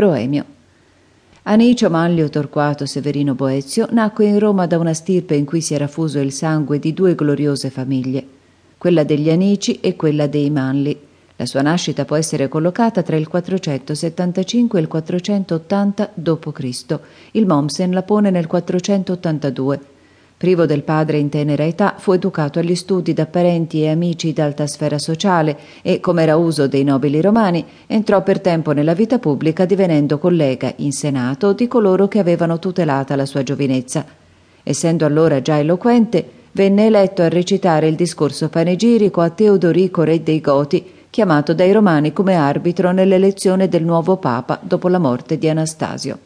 Proemio. Anicio Manlio Torquato Severino Boezio nacque in Roma da una stirpe in cui si era fuso il sangue di due gloriose famiglie, quella degli Anici e quella dei Manli. La sua nascita può essere collocata tra il 475 e il 480 d.C. Il Mommsen la pone nel 482 Privo del padre in tenera età, fu educato agli studi da parenti e amici d'alta sfera sociale e, come era uso dei nobili romani, entrò per tempo nella vita pubblica divenendo collega in Senato di coloro che avevano tutelata la sua giovinezza. Essendo allora già eloquente, venne eletto a recitare il discorso panegirico a Teodorico, re dei Goti, chiamato dai romani come arbitro nell'elezione del nuovo papa dopo la morte di Anastasio.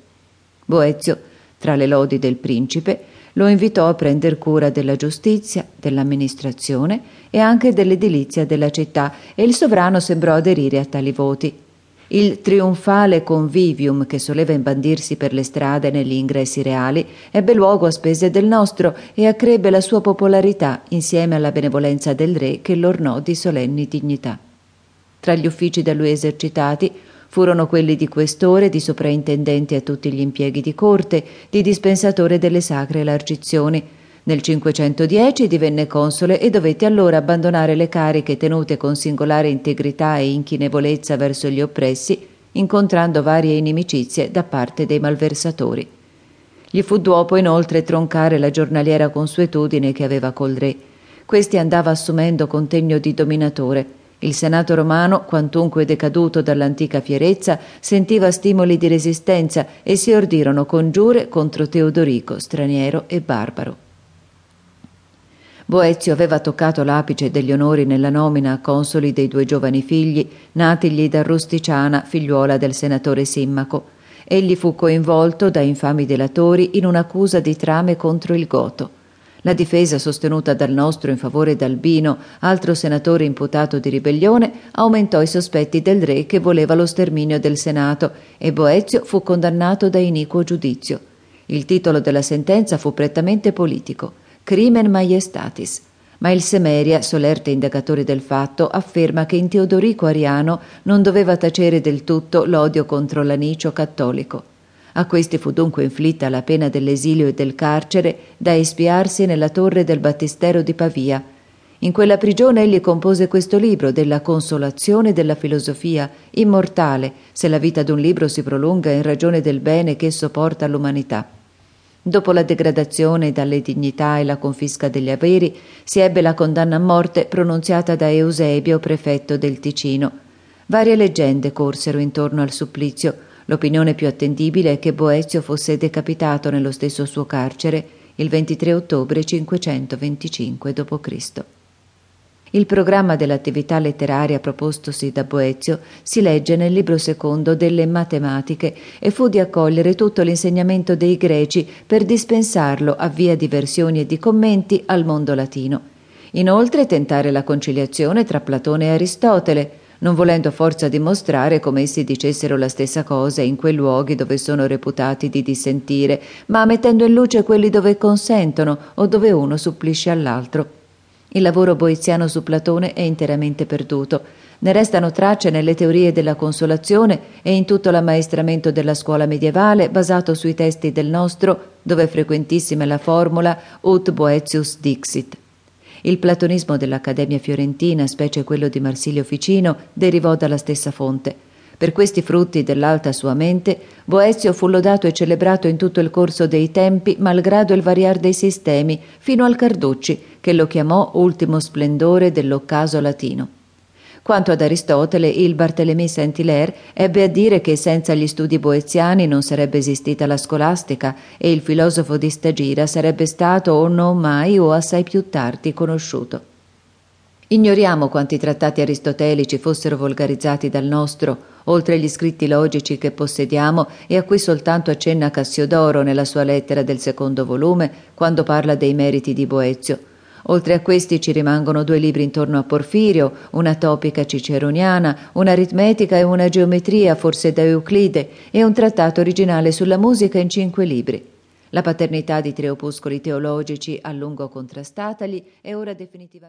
Boezio, tra le lodi del principe, lo invitò a prender cura della giustizia, dell'amministrazione e anche dell'edilizia della città e il sovrano sembrò aderire a tali voti. Il trionfale convivium che soleva imbandirsi per le strade negli ingressi reali ebbe luogo a spese del nostro e accrebbe la sua popolarità insieme alla benevolenza del re che l'ornò di solenni dignità. Tra gli uffici da lui esercitati Furono quelli di questore, di sopraintendente a tutti gli impieghi di corte, di dispensatore delle sacre elargizioni. Nel 510 divenne console e dovette allora abbandonare le cariche tenute con singolare integrità e inchinevolezza verso gli oppressi, incontrando varie inimicizie da parte dei malversatori. Gli fu dopo inoltre troncare la giornaliera consuetudine che aveva col re. Questi andava assumendo contegno di dominatore il Senato romano, quantunque decaduto dall'antica fierezza, sentiva stimoli di resistenza e si ordirono congiure contro Teodorico, straniero e barbaro. Boezio aveva toccato l'apice degli onori nella nomina a consoli dei due giovani figli, natigli da Rusticiana, figliuola del senatore Simmaco. Egli fu coinvolto da infami delatori in un'accusa di trame contro il Goto. La difesa sostenuta dal nostro in favore d'Albino, altro senatore imputato di ribellione, aumentò i sospetti del re che voleva lo sterminio del Senato e Boezio fu condannato da iniquo giudizio. Il titolo della sentenza fu prettamente politico, Crimen Maiestatis, ma il Semeria, solerte indagatore del fatto, afferma che in Teodorico Ariano non doveva tacere del tutto l'odio contro l'anicio cattolico. A questi fu dunque inflitta la pena dell'esilio e del carcere da espiarsi nella torre del battistero di Pavia. In quella prigione egli compose questo libro della consolazione della filosofia, immortale, se la vita d'un libro si prolunga in ragione del bene che esso porta all'umanità. Dopo la degradazione dalle dignità e la confisca degli averi, si ebbe la condanna a morte pronunziata da Eusebio, prefetto del Ticino. Varie leggende corsero intorno al supplizio, L'opinione più attendibile è che Boezio fosse decapitato nello stesso suo carcere il 23 ottobre 525 d.C. Il programma dell'attività letteraria propostosi da Boezio si legge nel libro secondo delle Matematiche e fu di accogliere tutto l'insegnamento dei greci per dispensarlo a via di versioni e di commenti al mondo latino. Inoltre tentare la conciliazione tra Platone e Aristotele, non volendo forza dimostrare come essi dicessero la stessa cosa in quei luoghi dove sono reputati di dissentire, ma mettendo in luce quelli dove consentono o dove uno supplisce all'altro. Il lavoro boiziano su Platone è interamente perduto. Ne restano tracce nelle teorie della consolazione e in tutto l'ammaestramento della scuola medievale basato sui testi del nostro, dove è frequentissima la formula ut Boetius dixit. Il platonismo dell'Accademia fiorentina, specie quello di Marsilio Ficino, derivò dalla stessa fonte. Per questi frutti dell'alta sua mente, Boezio fu lodato e celebrato in tutto il corso dei tempi, malgrado il variar dei sistemi, fino al Carducci, che lo chiamò ultimo splendore dell'occaso latino. Quanto ad Aristotele, il Barthélemy Saint-Hilaire ebbe a dire che senza gli studi boeziani non sarebbe esistita la scolastica e il filosofo di Stagira sarebbe stato o non mai o assai più tardi conosciuto. Ignoriamo quanti trattati aristotelici fossero volgarizzati dal nostro, oltre gli scritti logici che possediamo e a cui soltanto accenna Cassiodoro nella sua lettera del secondo volume, quando parla dei meriti di Boezio Oltre a questi ci rimangono due libri intorno a Porfirio, una topica ciceroniana, un'aritmetica e una geometria, forse da Euclide, e un trattato originale sulla musica in cinque libri. La paternità di tre opuscoli teologici a lungo contrastatali è ora definitivamente